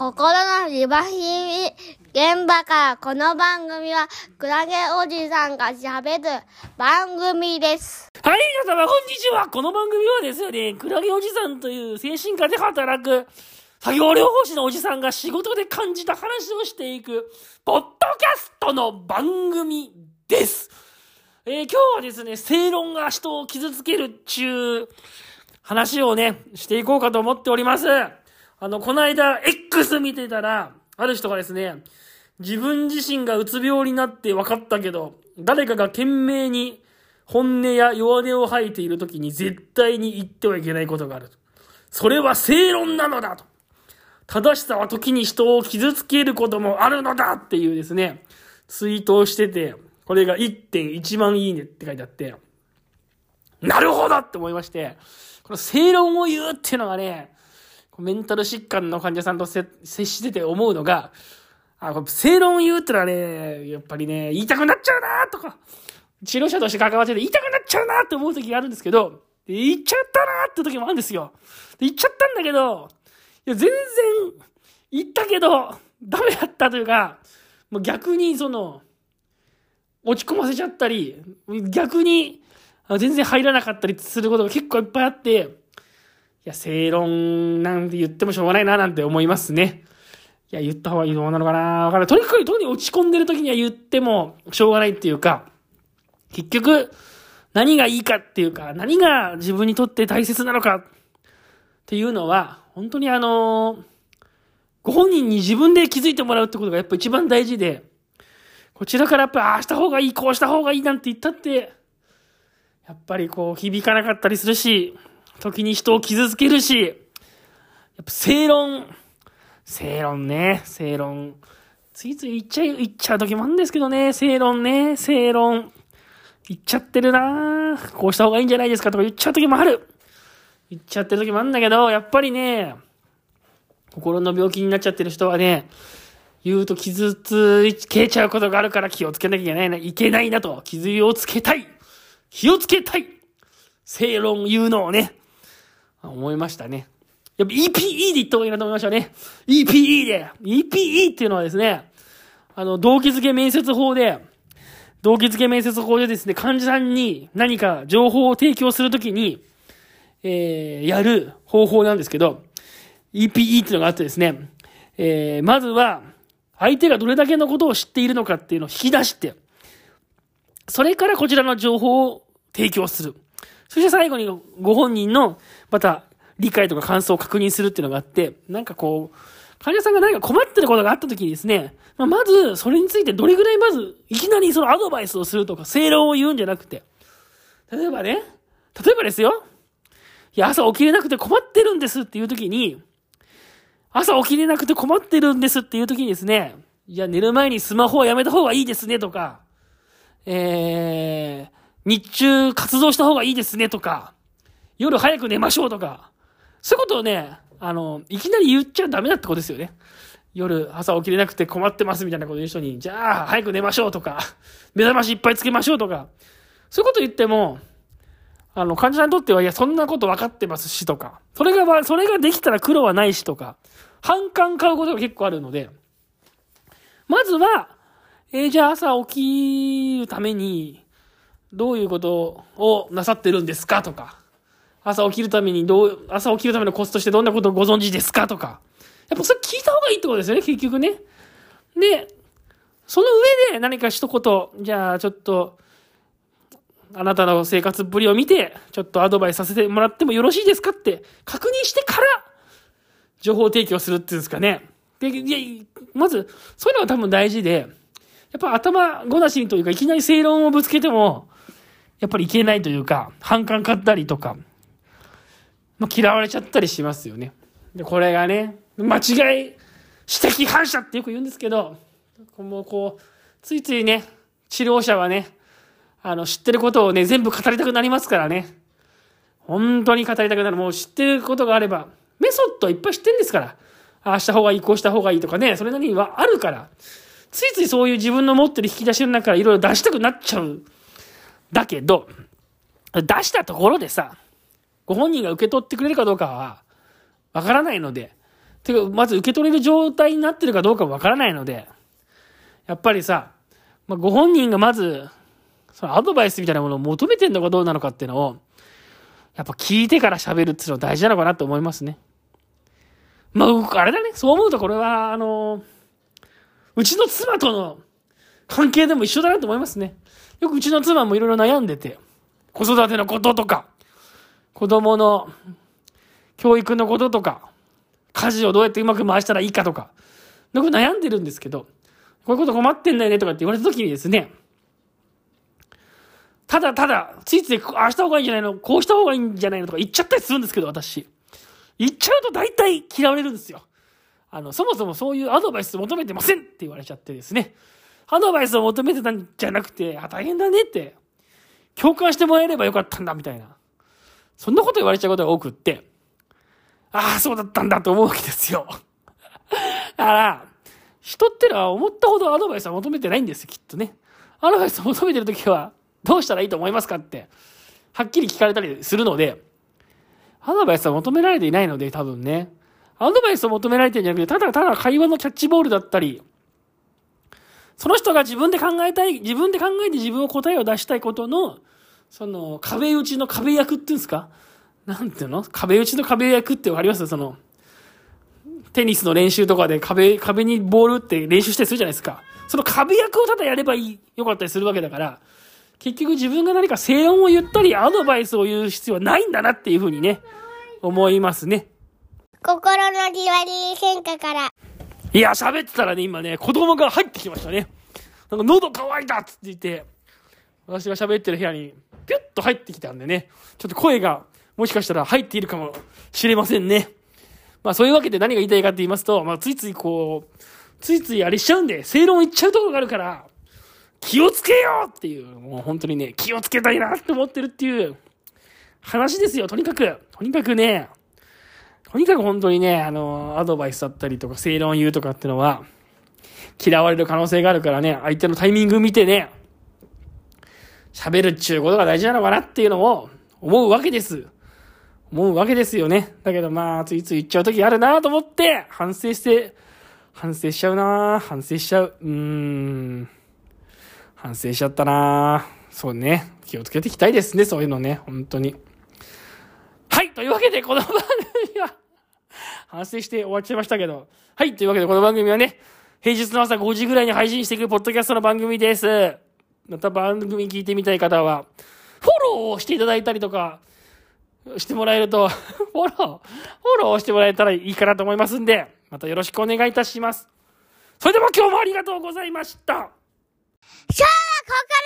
心のリバヒミ現場からこの番組はクラゲおじさんが喋る番組です。はい、皆様、こんにちは。この番組はですね、クラゲおじさんという精神科で働く作業療法士のおじさんが仕事で感じた話をしていく、ポッドキャストの番組です。えー今日はですね、正論が人を傷つけるっちゅう話をね、していこうかと思っております。あの、この間、X 見てたら、ある人がですね、自分自身がうつ病になって分かったけど、誰かが懸命に本音や弱音を吐いている時に絶対に言ってはいけないことがある。それは正論なのだと。正しさは時に人を傷つけることもあるのだっていうですね、ツイートをしてて、これが1.1万いいねって書いてあって、なるほどって思いまして、この正論を言うっていうのがね、メンタル疾患の患者さんと接してて思うのが、あ、これ正論言うってのはね、やっぱりね、言いたくなっちゃうなとか、治療者として関わってて言いたくなっちゃうなって思う時があるんですけど、言っちゃったなって時もあるんですよ。言っちゃったんだけど、いや、全然、言ったけど、ダメだったというか、もう逆にその、落ち込ませちゃったり、逆に、全然入らなかったりすることが結構いっぱいあって、いや、正論なんて言ってもしょうがないななんて思いますね。いや、言った方がいいのなのかなわからない。とにかく、特に落ち込んでる時には言ってもしょうがないっていうか、結局、何がいいかっていうか、何が自分にとって大切なのかっていうのは、本当にあのご本人に自分で気づいてもらうってことがやっぱ一番大事で、こちらからやっぱ、ああした方がいい、こうした方がいいなんて言ったって、やっぱりこう響かなかったりするし、時に人を傷つけるし、やっぱ正論、正論ね、正論。ついつい言っちゃい、言っちゃう時もあるんですけどね、正論ね、正論。言っちゃってるな。こうした方がいいんじゃないですかとか言っちゃう時もある。言っちゃってる時もあるんだけど、やっぱりね、心の病気になっちゃってる人はね、言うと傷つけちゃうことがあるから気をつけなきゃいけない。な、いけないなと、傷をつけたい。気をつけたい。正論言うのをね、思いましたね。やっぱ EPE で言った方がいいなと思いましたね。EPE で。EPE っていうのはですね、あの、動機づけ面接法で、動機づけ面接法でですね、患者さんに何か情報を提供するときに、えー、やる方法なんですけど、EPE っていうのがあってですね、えー、まずは、相手がどれだけのことを知っているのかっていうのを引き出して、それからこちらの情報を提供する。そして最後にご本人の、また、理解とか感想を確認するっていうのがあって、なんかこう、患者さんが何か困ってることがあった時にですね、まあ、まず、それについてどれぐらいまず、いきなりそのアドバイスをするとか、正論を言うんじゃなくて、例えばね、例えばですよ、いや、朝起きれなくて困ってるんですっていう時に、朝起きれなくて困ってるんですっていう時にですね、いや、寝る前にスマホはやめた方がいいですねとか、えー、日中活動した方がいいですねとか、夜早く寝ましょうとか、そういうことをね、あの、いきなり言っちゃダメだってことですよね。夜朝起きれなくて困ってますみたいなこと言う人に、じゃあ早く寝ましょうとか、目覚ましいっぱいつけましょうとか、そういうこと言っても、あの、患者さんにとっては、いや、そんなこと分かってますしとか、それが、それができたら苦労はないしとか、反感買うことが結構あるので、まずは、えーじゃあ朝起きるために、どういうことをなさってるんですかとか、朝起きるためにどう、朝起きるためのコツとしてどんなことをご存知ですかとか、やっぱそれ聞いた方がいいってことですよね、結局ね。で、その上で何か一言、じゃあちょっと、あなたの生活ぶりを見て、ちょっとアドバイスさせてもらってもよろしいですかって確認してから、情報提供するっていうんですかね。で、いや、まず、そういうのが多分大事で、やっぱ頭ごなしにというか、いきなり正論をぶつけても、やっぱりいけないというか、反感買ったりとか、まあ、嫌われちゃったりしますよね。で、これがね、間違い、指摘反射ってよく言うんですけど、もうこう、ついついね、治療者はね、あの、知ってることをね、全部語りたくなりますからね。本当に語りたくなる。もう知ってることがあれば、メソッドいっぱい知ってるんですから。ああした方がいい、こうした方がいいとかね、それなりにはあるから。ついついそういう自分の持ってる引き出しの中からいろいろ出したくなっちゃう。だけど、出したところでさ、ご本人が受け取ってくれるかどうかは、わからないので、てか、まず受け取れる状態になってるかどうかわからないので、やっぱりさ、まあ、ご本人がまず、そのアドバイスみたいなものを求めてんのかどうなのかっていうのを、やっぱ聞いてから喋るっていうのは大事なのかなと思いますね。まあ、あれだね。そう思うとこれは、あの、うちの妻との関係でも一緒だなと思いますね。よくうちの妻もいろいろ悩んでて、子育てのこととか、子供の教育のこととか、家事をどうやってうまく回したらいいかとか、よく悩んでるんですけど、こういうこと困ってんだよねとかって言われた時にですね、ただただ、ついつい、ああした方がいいんじゃないのこうした方がいいんじゃないのとか言っちゃったりするんですけど、私。言っちゃうと大体嫌われるんですよ。あの、そもそもそういうアドバイス求めてませんって言われちゃってですね。アドバイスを求めてたんじゃなくて、あ、大変だねって、共感してもらえればよかったんだみたいな。そんなこと言われちゃうことが多くって、ああ、そうだったんだと思うわけですよ。だから、人ってのは思ったほどアドバイスは求めてないんですよ、きっとね。アドバイスを求めてるときは、どうしたらいいと思いますかって、はっきり聞かれたりするので、アドバイスは求められていないので、多分ね。アドバイスを求められてるんじゃなくて、ただただ会話のキャッチボールだったり、その人が自分で考えたい、自分で考えて自分を答えを出したいことの、その、壁打ちの壁役っていうんですか？なんていうの？壁打ちの壁役ってわかります？その、テニスの練習とかで壁、壁にボールって練習したりするじゃないですか。その壁役をただやればいい、よかったりするわけだから、結局自分が何か正論を言ったり、アドバイスを言う必要はないんだなっていうふうにね、思いますね。心のじわり喧嘩から。いや、喋ってたらね、今ね、子供が入ってきましたね。なんか喉乾いたっつって言って、私が喋ってる部屋に、ピュッと入ってきたんでね、ちょっと声が、もしかしたら入っているかもしれませんね。まあそういうわけで何が言いたいかって言いますと、まあついついこう、ついついあれしちゃうんで、正論言っちゃうところがあるから、気をつけようっていう、もう本当にね、気をつけたいなって思ってるっていう話ですよ、とにかく。とにかくね、とにかく本当にね、あの、アドバイスだったりとか、正論言うとかってのは、嫌われる可能性があるからね、相手のタイミング見てね、喋るっちゅうことが大事なのかなっていうのを思うわけです。思うわけですよね。だけどまあ、ついつい言っちゃう時あるなと思って、反省して、反省しちゃうな反省しちゃう。うーん。反省しちゃったなそうね。気をつけていきたいですね、そういうのね。本当に。はい、というわけで、この番組は反省して終わっちゃいましたけど。はい、というわけで、この番組はね、平日の朝5時ぐらいに配信していくポッドキャストの番組です。また番組聞いてみたい方は、フォローしていただいたりとか、してもらえると、フォロー、フォローしてもらえたらいいかなと思いますんで、またよろしくお願いいたします。それでは今日もありがとうございました。今日はここ